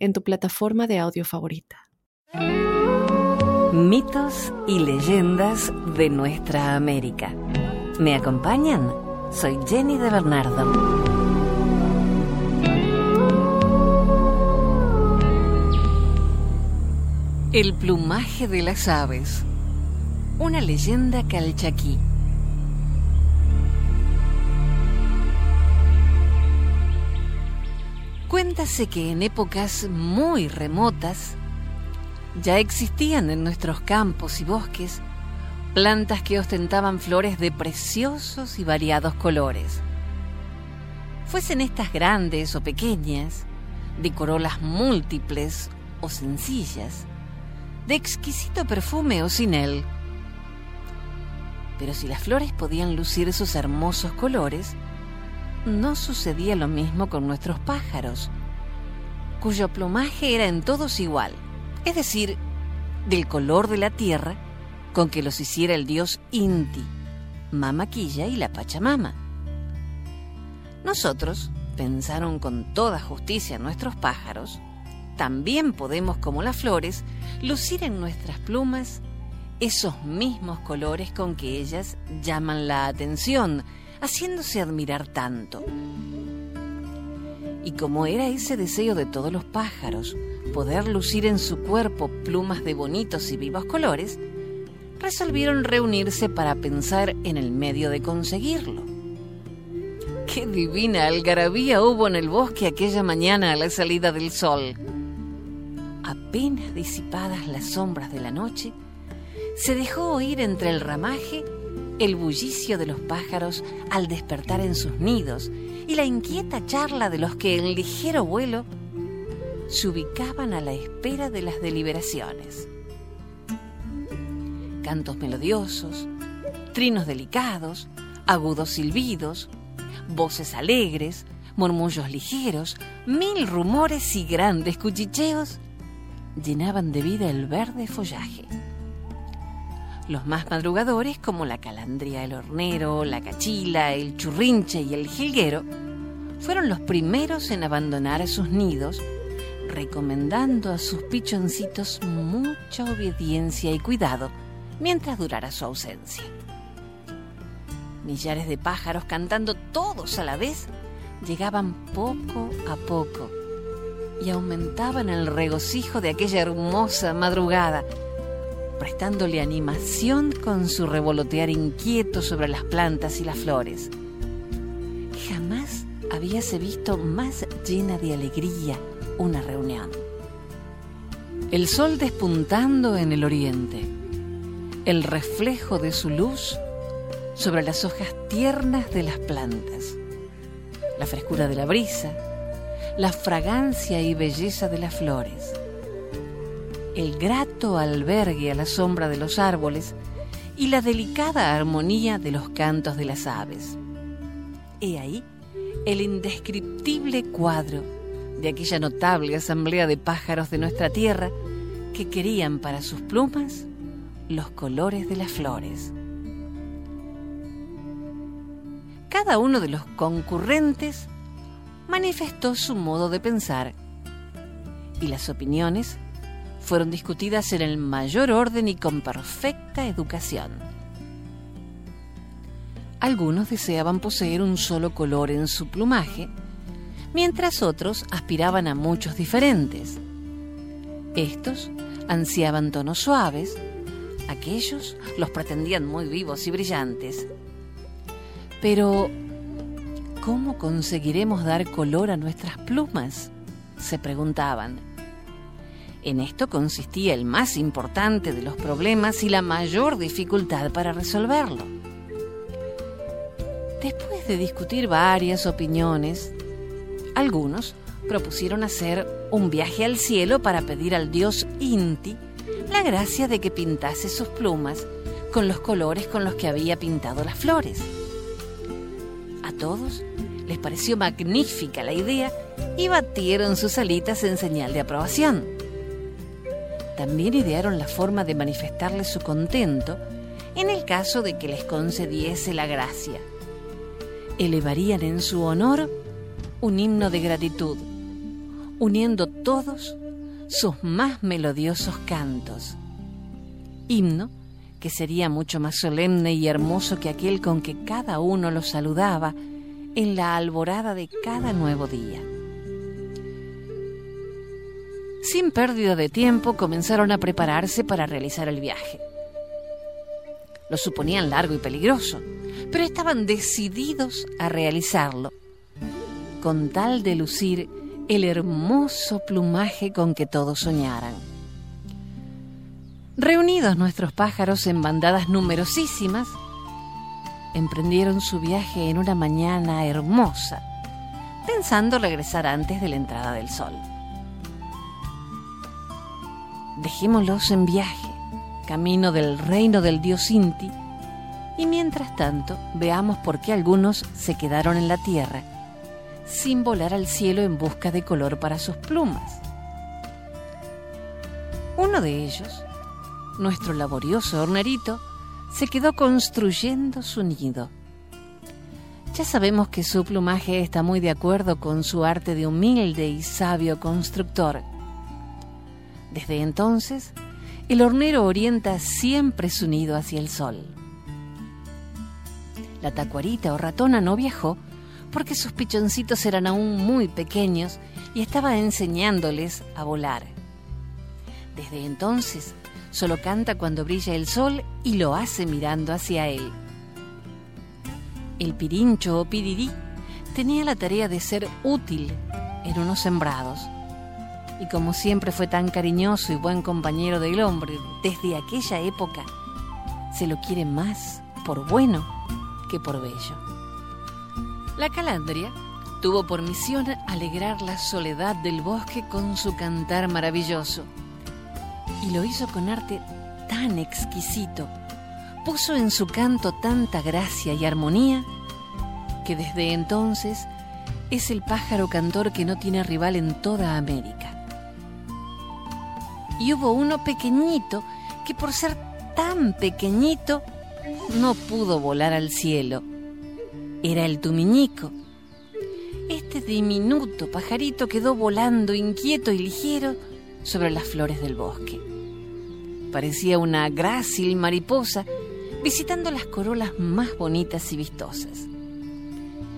en tu plataforma de audio favorita. Mitos y leyendas de nuestra América. ¿Me acompañan? Soy Jenny de Bernardo. El plumaje de las aves. Una leyenda calchaquí. Cuéntase que en épocas muy remotas ya existían en nuestros campos y bosques plantas que ostentaban flores de preciosos y variados colores. Fuesen estas grandes o pequeñas, de corolas múltiples o sencillas, de exquisito perfume o sin él. Pero si las flores podían lucir esos hermosos colores, no sucedía lo mismo con nuestros pájaros, cuyo plumaje era en todos igual, es decir, del color de la tierra con que los hiciera el dios Inti, Mamaquilla y la Pachamama. Nosotros, pensaron con toda justicia nuestros pájaros, también podemos, como las flores, lucir en nuestras plumas esos mismos colores con que ellas llaman la atención, haciéndose admirar tanto. Y como era ese deseo de todos los pájaros, poder lucir en su cuerpo plumas de bonitos y vivos colores, resolvieron reunirse para pensar en el medio de conseguirlo. Qué divina algarabía hubo en el bosque aquella mañana a la salida del sol apenas disipadas las sombras de la noche, se dejó oír entre el ramaje el bullicio de los pájaros al despertar en sus nidos y la inquieta charla de los que en ligero vuelo se ubicaban a la espera de las deliberaciones. Cantos melodiosos, trinos delicados, agudos silbidos, voces alegres, murmullos ligeros, mil rumores y grandes cuchicheos llenaban de vida el verde follaje. Los más madrugadores, como la calandria, el hornero, la cachila, el churrinche y el jilguero, fueron los primeros en abandonar sus nidos, recomendando a sus pichoncitos mucha obediencia y cuidado mientras durara su ausencia. Millares de pájaros cantando todos a la vez llegaban poco a poco y aumentaban el regocijo de aquella hermosa madrugada, prestándole animación con su revolotear inquieto sobre las plantas y las flores. Jamás habíase visto más llena de alegría una reunión. El sol despuntando en el oriente, el reflejo de su luz sobre las hojas tiernas de las plantas, la frescura de la brisa, la fragancia y belleza de las flores, el grato albergue a la sombra de los árboles y la delicada armonía de los cantos de las aves. He ahí el indescriptible cuadro de aquella notable asamblea de pájaros de nuestra tierra que querían para sus plumas los colores de las flores. Cada uno de los concurrentes manifestó su modo de pensar y las opiniones fueron discutidas en el mayor orden y con perfecta educación. Algunos deseaban poseer un solo color en su plumaje, mientras otros aspiraban a muchos diferentes. Estos ansiaban tonos suaves, aquellos los pretendían muy vivos y brillantes. Pero ¿Cómo conseguiremos dar color a nuestras plumas? se preguntaban. En esto consistía el más importante de los problemas y la mayor dificultad para resolverlo. Después de discutir varias opiniones, algunos propusieron hacer un viaje al cielo para pedir al dios Inti la gracia de que pintase sus plumas con los colores con los que había pintado las flores. A todos les pareció magnífica la idea y batieron sus alitas en señal de aprobación. También idearon la forma de manifestarle su contento en el caso de que les concediese la gracia. Elevarían en su honor un himno de gratitud, uniendo todos sus más melodiosos cantos. Himno que sería mucho más solemne y hermoso que aquel con que cada uno lo saludaba en la alborada de cada nuevo día. Sin pérdida de tiempo comenzaron a prepararse para realizar el viaje. Lo suponían largo y peligroso, pero estaban decididos a realizarlo, con tal de lucir el hermoso plumaje con que todos soñaran. Reunidos nuestros pájaros en bandadas numerosísimas, emprendieron su viaje en una mañana hermosa, pensando regresar antes de la entrada del sol. Dejémoslos en viaje, camino del reino del dios Inti, y mientras tanto veamos por qué algunos se quedaron en la tierra, sin volar al cielo en busca de color para sus plumas. Uno de ellos, nuestro laborioso hornerito, se quedó construyendo su nido. Ya sabemos que su plumaje está muy de acuerdo con su arte de humilde y sabio constructor. Desde entonces, el hornero orienta siempre su nido hacia el sol. La tacuarita o ratona no viajó porque sus pichoncitos eran aún muy pequeños y estaba enseñándoles a volar. Desde entonces, Solo canta cuando brilla el sol y lo hace mirando hacia él. El pirincho o pirirí tenía la tarea de ser útil en unos sembrados. Y como siempre fue tan cariñoso y buen compañero del hombre desde aquella época, se lo quiere más por bueno que por bello. La calandria tuvo por misión alegrar la soledad del bosque con su cantar maravilloso y lo hizo con arte tan exquisito, puso en su canto tanta gracia y armonía, que desde entonces es el pájaro cantor que no tiene rival en toda América. Y hubo uno pequeñito que por ser tan pequeñito no pudo volar al cielo. Era el tumiñico. Este diminuto pajarito quedó volando inquieto y ligero sobre las flores del bosque. Parecía una grácil mariposa visitando las corolas más bonitas y vistosas.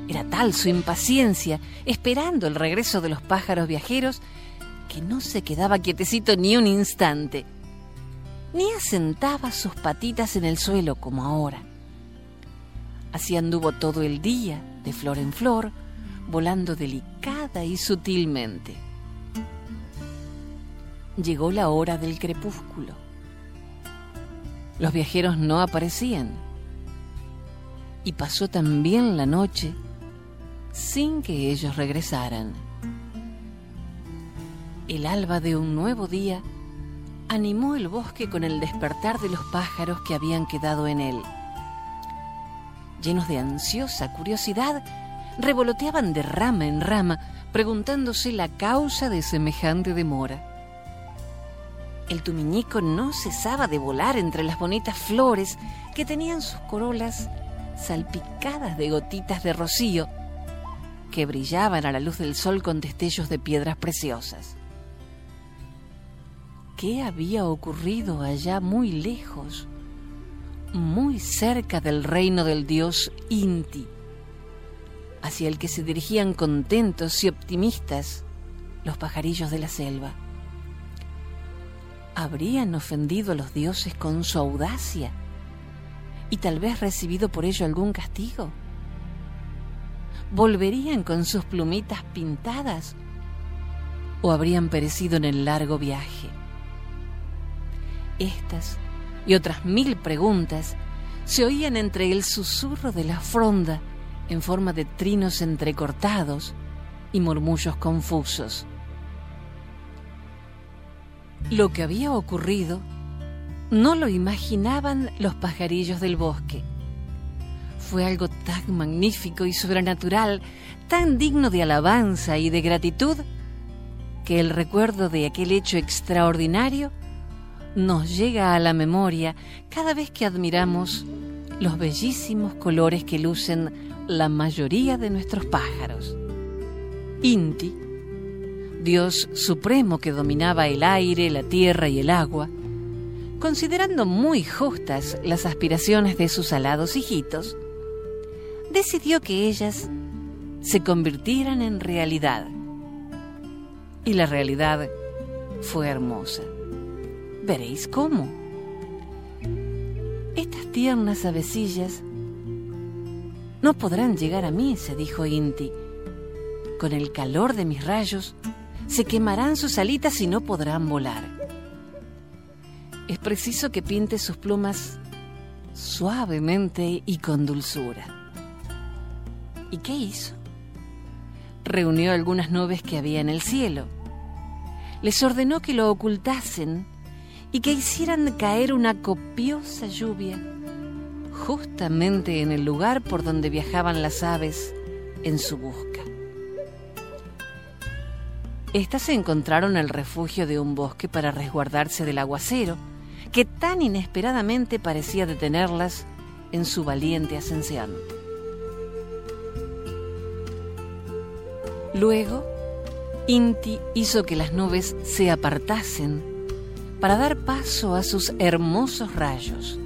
Era tal su impaciencia, esperando el regreso de los pájaros viajeros, que no se quedaba quietecito ni un instante, ni asentaba sus patitas en el suelo como ahora. Así anduvo todo el día, de flor en flor, volando delicada y sutilmente. Llegó la hora del crepúsculo. Los viajeros no aparecían. Y pasó también la noche sin que ellos regresaran. El alba de un nuevo día animó el bosque con el despertar de los pájaros que habían quedado en él. Llenos de ansiosa curiosidad, revoloteaban de rama en rama, preguntándose la causa de semejante demora. El tumiñico no cesaba de volar entre las bonitas flores que tenían sus corolas salpicadas de gotitas de rocío que brillaban a la luz del sol con destellos de piedras preciosas. ¿Qué había ocurrido allá muy lejos, muy cerca del reino del dios Inti, hacia el que se dirigían contentos y optimistas los pajarillos de la selva? habrían ofendido a los dioses con su audacia y tal vez recibido por ello algún castigo? ¿Volverían con sus plumitas pintadas o habrían perecido en el largo viaje? Estas y otras mil preguntas se oían entre el susurro de la fronda en forma de trinos entrecortados y murmullos confusos. Lo que había ocurrido no lo imaginaban los pajarillos del bosque. Fue algo tan magnífico y sobrenatural, tan digno de alabanza y de gratitud, que el recuerdo de aquel hecho extraordinario nos llega a la memoria cada vez que admiramos los bellísimos colores que lucen la mayoría de nuestros pájaros. Inti, Dios supremo que dominaba el aire, la tierra y el agua, considerando muy justas las aspiraciones de sus alados hijitos, decidió que ellas se convirtieran en realidad. Y la realidad fue hermosa. Veréis cómo. Estas tiernas avecillas no podrán llegar a mí, se dijo Inti. Con el calor de mis rayos, se quemarán sus alitas y no podrán volar. Es preciso que pinte sus plumas suavemente y con dulzura. ¿Y qué hizo? Reunió algunas nubes que había en el cielo. Les ordenó que lo ocultasen y que hicieran caer una copiosa lluvia justamente en el lugar por donde viajaban las aves en su busca. Estas se encontraron el refugio de un bosque para resguardarse del aguacero, que tan inesperadamente parecía detenerlas en su valiente ascensión. Luego, Inti hizo que las nubes se apartasen para dar paso a sus hermosos rayos.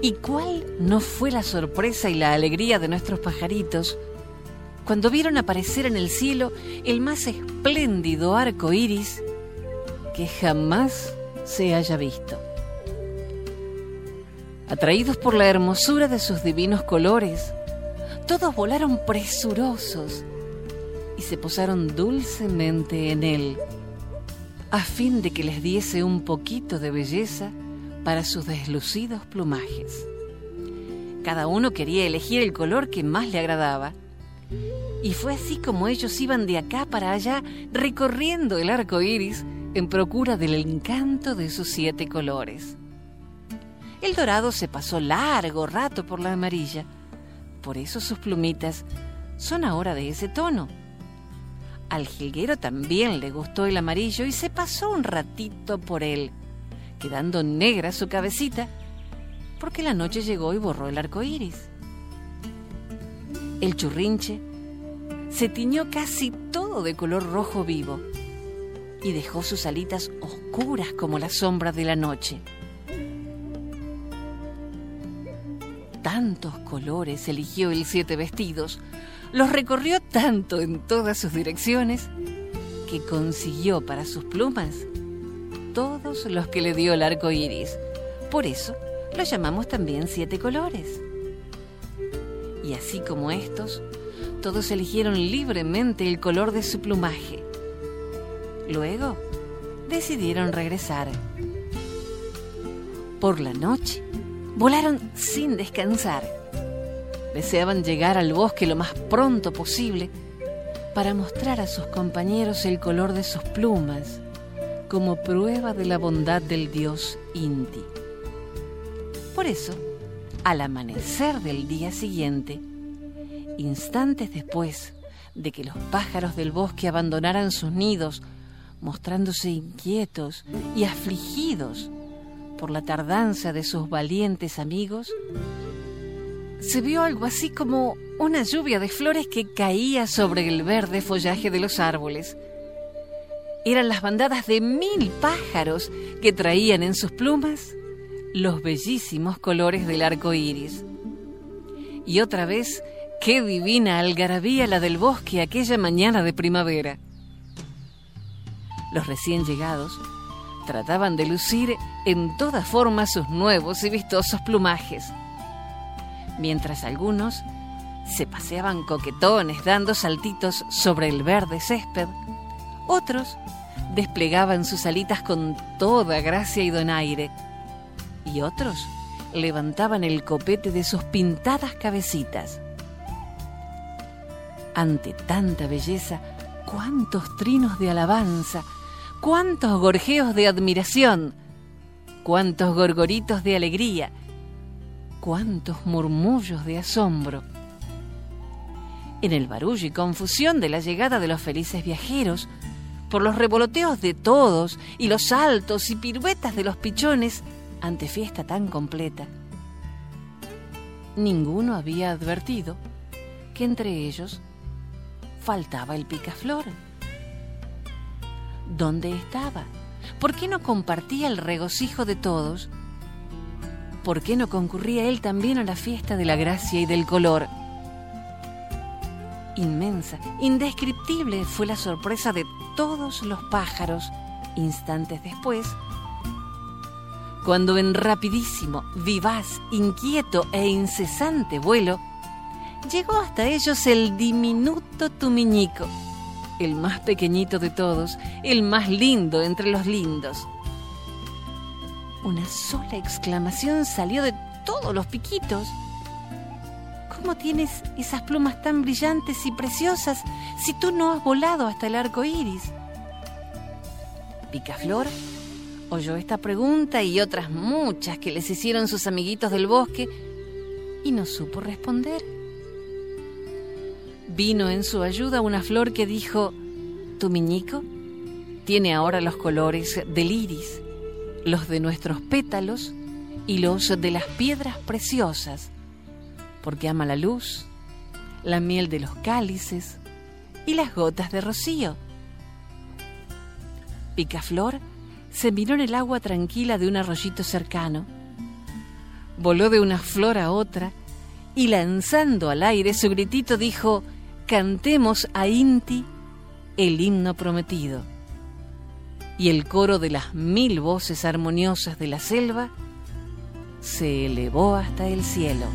¿Y cuál no fue la sorpresa y la alegría de nuestros pajaritos cuando vieron aparecer en el cielo el más espléndido arco iris que jamás se haya visto? Atraídos por la hermosura de sus divinos colores, todos volaron presurosos y se posaron dulcemente en él, a fin de que les diese un poquito de belleza para sus deslucidos plumajes. Cada uno quería elegir el color que más le agradaba. Y fue así como ellos iban de acá para allá recorriendo el arco iris en procura del encanto de sus siete colores. El dorado se pasó largo rato por la amarilla, por eso sus plumitas son ahora de ese tono. Al jilguero también le gustó el amarillo y se pasó un ratito por él quedando negra su cabecita, porque la noche llegó y borró el arco iris. El churrinche se tiñó casi todo de color rojo vivo y dejó sus alitas oscuras como la sombra de la noche. Tantos colores eligió el siete vestidos, los recorrió tanto en todas sus direcciones, que consiguió para sus plumas todos los que le dio el arco iris. Por eso lo llamamos también siete colores. Y así como estos, todos eligieron libremente el color de su plumaje. Luego decidieron regresar. Por la noche, volaron sin descansar. Deseaban llegar al bosque lo más pronto posible para mostrar a sus compañeros el color de sus plumas como prueba de la bondad del dios Inti. Por eso, al amanecer del día siguiente, instantes después de que los pájaros del bosque abandonaran sus nidos, mostrándose inquietos y afligidos por la tardanza de sus valientes amigos, se vio algo así como una lluvia de flores que caía sobre el verde follaje de los árboles eran las bandadas de mil pájaros que traían en sus plumas los bellísimos colores del arco iris. Y otra vez, qué divina algarabía la del bosque aquella mañana de primavera. Los recién llegados trataban de lucir en toda forma sus nuevos y vistosos plumajes, mientras algunos se paseaban coquetones dando saltitos sobre el verde césped otros desplegaban sus alitas con toda gracia y donaire. Y otros levantaban el copete de sus pintadas cabecitas. Ante tanta belleza, cuántos trinos de alabanza, cuántos gorjeos de admiración, cuántos gorgoritos de alegría, cuántos murmullos de asombro. En el barullo y confusión de la llegada de los felices viajeros, por los revoloteos de todos y los saltos y piruetas de los pichones ante fiesta tan completa, ninguno había advertido que entre ellos faltaba el picaflor. ¿Dónde estaba? ¿Por qué no compartía el regocijo de todos? ¿Por qué no concurría él también a la fiesta de la gracia y del color? Inmensa, indescriptible fue la sorpresa de todos los pájaros instantes después, cuando en rapidísimo, vivaz, inquieto e incesante vuelo, llegó hasta ellos el diminuto tumiñico, el más pequeñito de todos, el más lindo entre los lindos. Una sola exclamación salió de todos los piquitos. ¿Cómo tienes esas plumas tan brillantes y preciosas si tú no has volado hasta el arco iris? Picaflor oyó esta pregunta y otras muchas que les hicieron sus amiguitos del bosque y no supo responder vino en su ayuda una flor que dijo, tu miñico tiene ahora los colores del iris, los de nuestros pétalos y los de las piedras preciosas, porque ama la luz, la miel de los cálices y las gotas de rocío. Picaflor se miró en el agua tranquila de un arroyito cercano, voló de una flor a otra y lanzando al aire su gritito dijo, cantemos a Inti el himno prometido. Y el coro de las mil voces armoniosas de la selva se elevó hasta el cielo.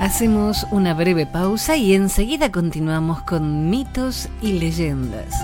Hacemos una breve pausa y enseguida continuamos con mitos y leyendas.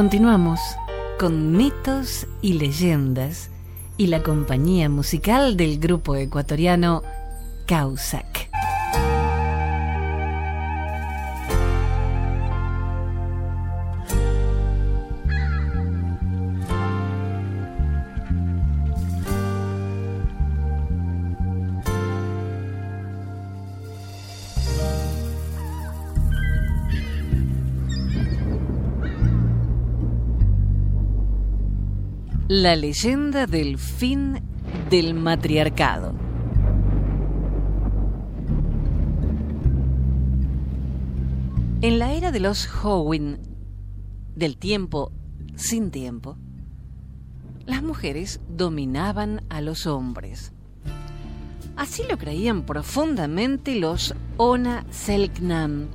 Continuamos con mitos y leyendas y la compañía musical del grupo ecuatoriano Causac. La leyenda del fin del matriarcado. En la era de los Howin, del tiempo sin tiempo, las mujeres dominaban a los hombres. Así lo creían profundamente los Ona Selknam.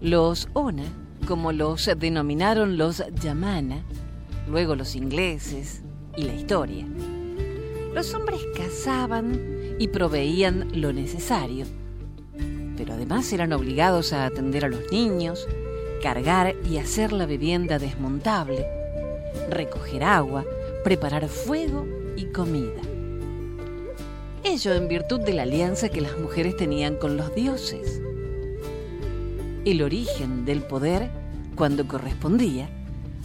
Los Ona, como los denominaron los Yamana, luego los ingleses y la historia. Los hombres cazaban y proveían lo necesario, pero además eran obligados a atender a los niños, cargar y hacer la vivienda desmontable, recoger agua, preparar fuego y comida. Ello en virtud de la alianza que las mujeres tenían con los dioses. el origen del poder, cuando correspondía,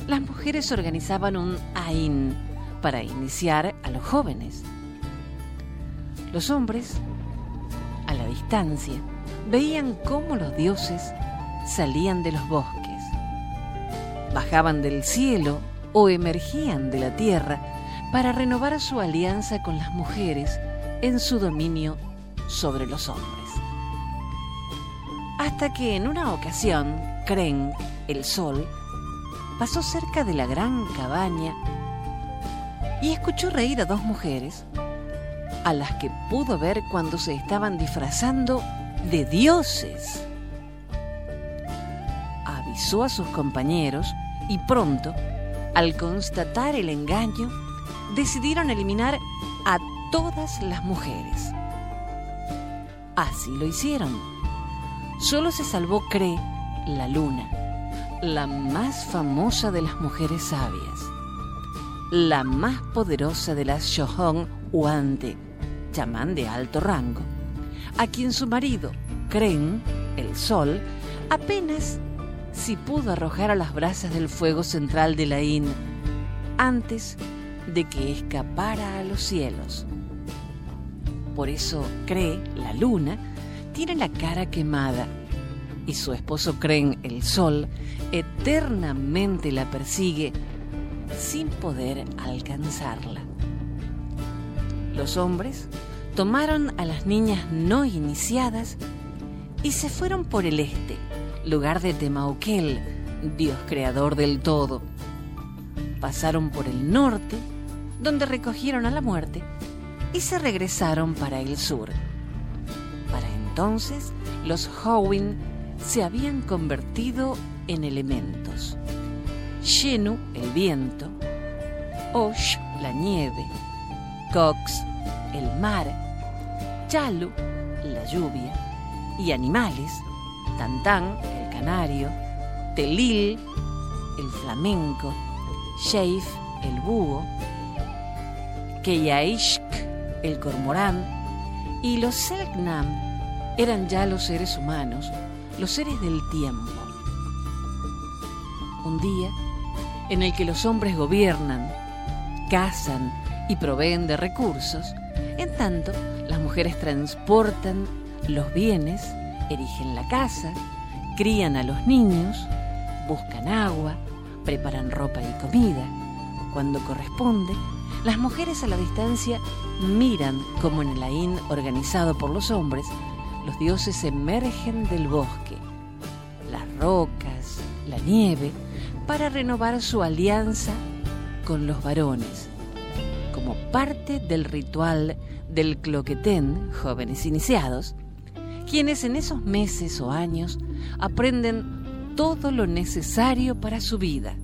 las mujeres organizaban un AIN para iniciar a los jóvenes. Los hombres, a la distancia, veían cómo los dioses salían de los bosques, bajaban del cielo o emergían de la tierra para renovar su alianza con las mujeres en su dominio sobre los hombres. Hasta que en una ocasión, Kren, el sol, pasó cerca de la gran cabaña y escuchó reír a dos mujeres, a las que pudo ver cuando se estaban disfrazando de dioses. Avisó a sus compañeros y pronto, al constatar el engaño, decidieron eliminar a todas las mujeres. Así lo hicieron. Solo se salvó Cre, la luna, la más famosa de las mujeres sabias, la más poderosa de las Shohong Uante, chamán de alto rango, a quien su marido, Kren, el sol, apenas si pudo arrojar a las brasas del fuego central de la In antes de que escapara a los cielos. Por eso cree la luna tiene la cara quemada y su esposo Kren, el sol, eternamente la persigue sin poder alcanzarla. Los hombres tomaron a las niñas no iniciadas y se fueron por el este, lugar de Temauquel, dios creador del todo. Pasaron por el norte, donde recogieron a la muerte, y se regresaron para el sur. Para entonces, los Howin se habían convertido en elementos. Shenu, el viento, Osh, la nieve, Cox, el mar, Chalu, la lluvia, y animales, Tantán, el canario, Telil, el flamenco, Sheif, el búho, Keyaishk, el cormorán, y los Selknam eran ya los seres humanos, los seres del tiempo. Un día en el que los hombres gobiernan, cazan y proveen de recursos, en tanto las mujeres transportan los bienes, erigen la casa, crían a los niños, buscan agua, preparan ropa y comida. Cuando corresponde, las mujeres a la distancia miran como en el Ain organizado por los hombres, los dioses emergen del bosque, las rocas, la nieve, para renovar su alianza con los varones, como parte del ritual del cloquetén, jóvenes iniciados, quienes en esos meses o años aprenden todo lo necesario para su vida.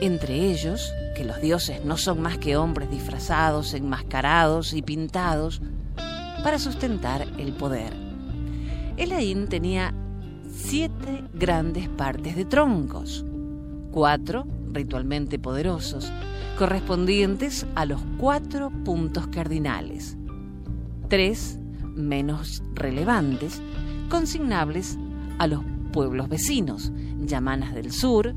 Entre ellos, que los dioses no son más que hombres disfrazados, enmascarados y pintados para sustentar el poder. Elaín tenía siete grandes partes de troncos, cuatro ritualmente poderosos, correspondientes a los cuatro puntos cardinales, tres menos relevantes, consignables a los pueblos vecinos, Yamanas del Sur,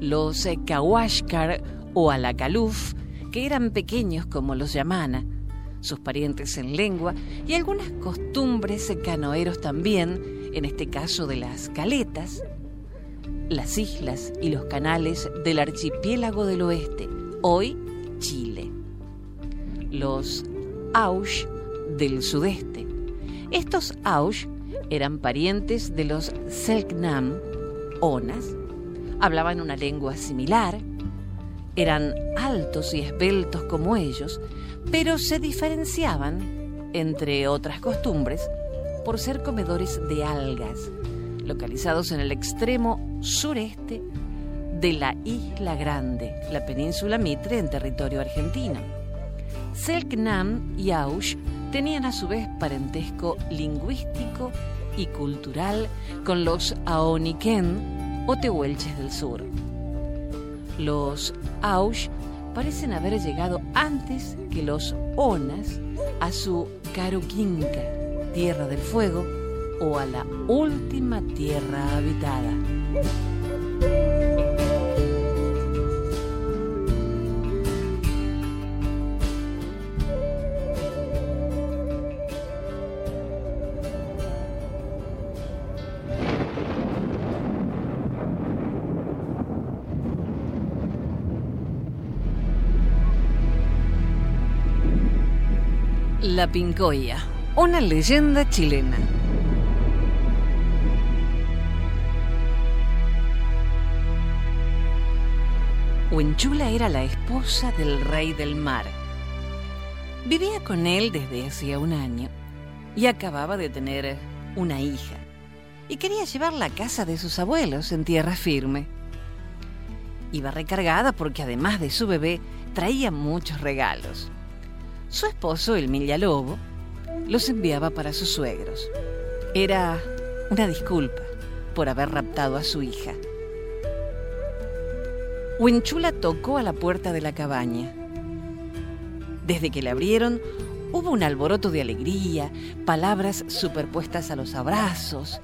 los Kawashkar o Alacaluf, que eran pequeños como los Yamana, sus parientes en lengua y algunas costumbres canoeros también, en este caso de las caletas, las islas y los canales del archipiélago del oeste, hoy Chile. Los Aush del sudeste. Estos Aush eran parientes de los Selknam, Onas, hablaban una lengua similar, eran altos y esbeltos como ellos, pero se diferenciaban, entre otras costumbres, por ser comedores de algas, localizados en el extremo sureste de la Isla Grande, la península Mitre en territorio argentino. Selknam y Aush tenían a su vez parentesco lingüístico y cultural con los Aoniken o Tehuelches del Sur. Los Aush parecen haber llegado antes que los Onas a su Caruquinca, Tierra del Fuego, o a la última tierra habitada. La Pincoya, una leyenda chilena. Huenchula era la esposa del rey del mar. Vivía con él desde hacía un año y acababa de tener una hija. Y quería llevarla a casa de sus abuelos en tierra firme. Iba recargada porque además de su bebé traía muchos regalos. Su esposo, el Lobo, los enviaba para sus suegros. Era una disculpa por haber raptado a su hija. Huenchula tocó a la puerta de la cabaña. Desde que la abrieron, hubo un alboroto de alegría, palabras superpuestas a los abrazos,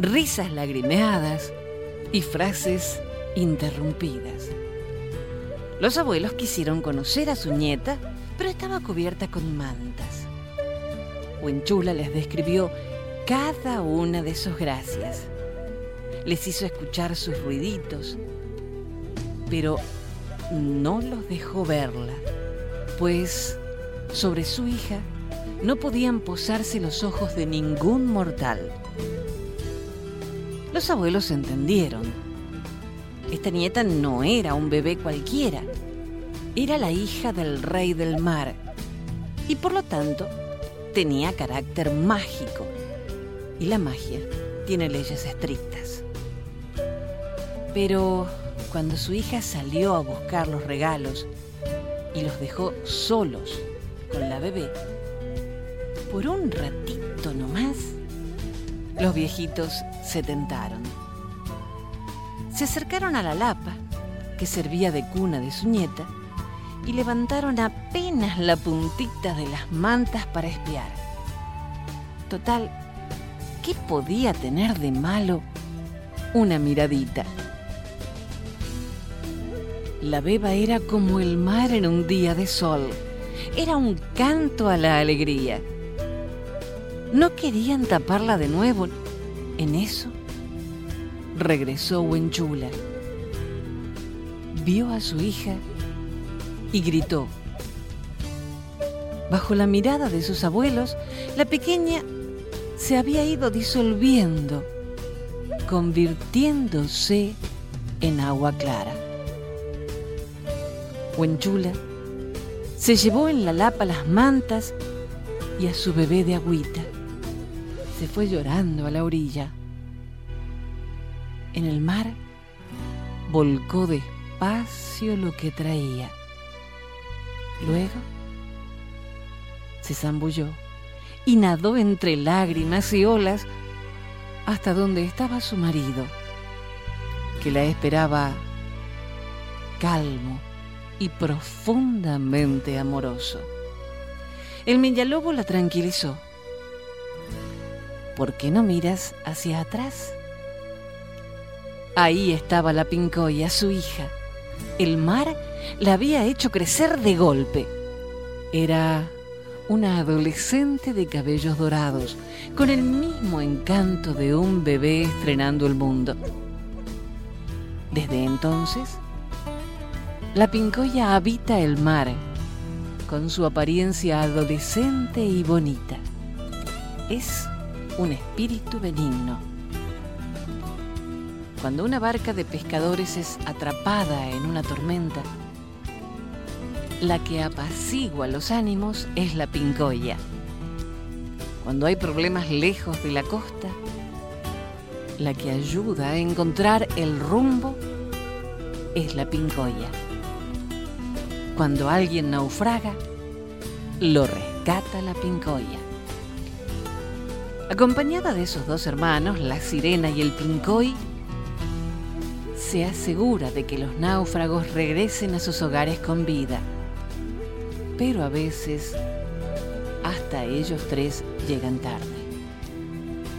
risas lagrimeadas y frases interrumpidas. Los abuelos quisieron conocer a su nieta pero estaba cubierta con mantas. Huenchula les describió cada una de sus gracias. Les hizo escuchar sus ruiditos, pero no los dejó verla, pues sobre su hija no podían posarse los ojos de ningún mortal. Los abuelos entendieron. Esta nieta no era un bebé cualquiera era la hija del rey del mar y por lo tanto tenía carácter mágico. Y la magia tiene leyes estrictas. Pero cuando su hija salió a buscar los regalos y los dejó solos con la bebé, por un ratito nomás, los viejitos se tentaron. Se acercaron a la lapa, que servía de cuna de su nieta, y levantaron apenas la puntita de las mantas para espiar. Total, ¿qué podía tener de malo una miradita? La beba era como el mar en un día de sol. Era un canto a la alegría. No querían taparla de nuevo. En eso regresó Huenchula. Vio a su hija y gritó. Bajo la mirada de sus abuelos, la pequeña se había ido disolviendo, convirtiéndose en agua clara. Huenchula se llevó en la lapa las mantas y a su bebé de agüita. Se fue llorando a la orilla. En el mar volcó despacio lo que traía Luego se zambulló y nadó entre lágrimas y olas hasta donde estaba su marido, que la esperaba calmo y profundamente amoroso. El Millalobo la tranquilizó. ¿Por qué no miras hacia atrás? Ahí estaba la Pincoya, su hija. El mar la había hecho crecer de golpe. Era una adolescente de cabellos dorados, con el mismo encanto de un bebé estrenando el mundo. Desde entonces, la pincoya habita el mar, con su apariencia adolescente y bonita. Es un espíritu benigno. Cuando una barca de pescadores es atrapada en una tormenta, la que apacigua los ánimos es la pincoya. Cuando hay problemas lejos de la costa, la que ayuda a encontrar el rumbo es la pincoya. Cuando alguien naufraga, lo rescata la pincoya. Acompañada de esos dos hermanos, la sirena y el pincoy, se asegura de que los náufragos regresen a sus hogares con vida pero a veces hasta ellos tres llegan tarde.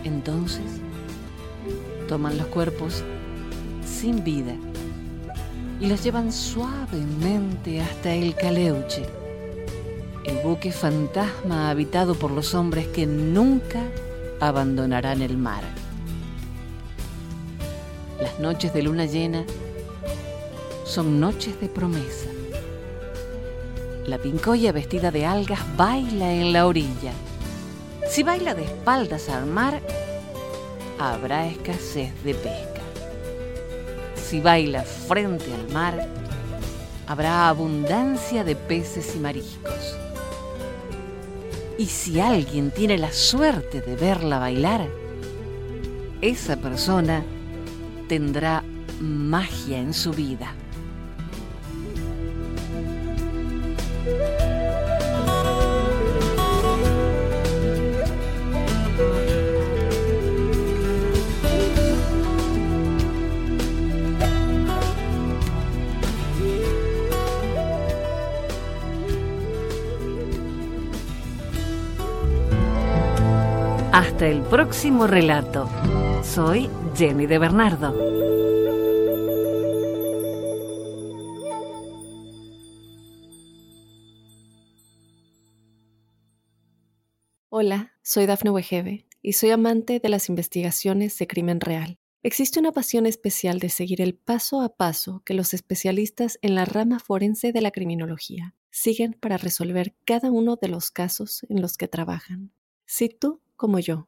Entonces, toman los cuerpos sin vida y los llevan suavemente hasta el Caleuche, el buque fantasma habitado por los hombres que nunca abandonarán el mar. Las noches de luna llena son noches de promesa. La pincoya vestida de algas baila en la orilla. Si baila de espaldas al mar, habrá escasez de pesca. Si baila frente al mar, habrá abundancia de peces y mariscos. Y si alguien tiene la suerte de verla bailar, esa persona tendrá magia en su vida. Hasta el próximo relato. Soy Jenny de Bernardo. Hola, soy Dafne Wegebe y soy amante de las investigaciones de crimen real. Existe una pasión especial de seguir el paso a paso que los especialistas en la rama forense de la criminología siguen para resolver cada uno de los casos en los que trabajan. Si tú como yo,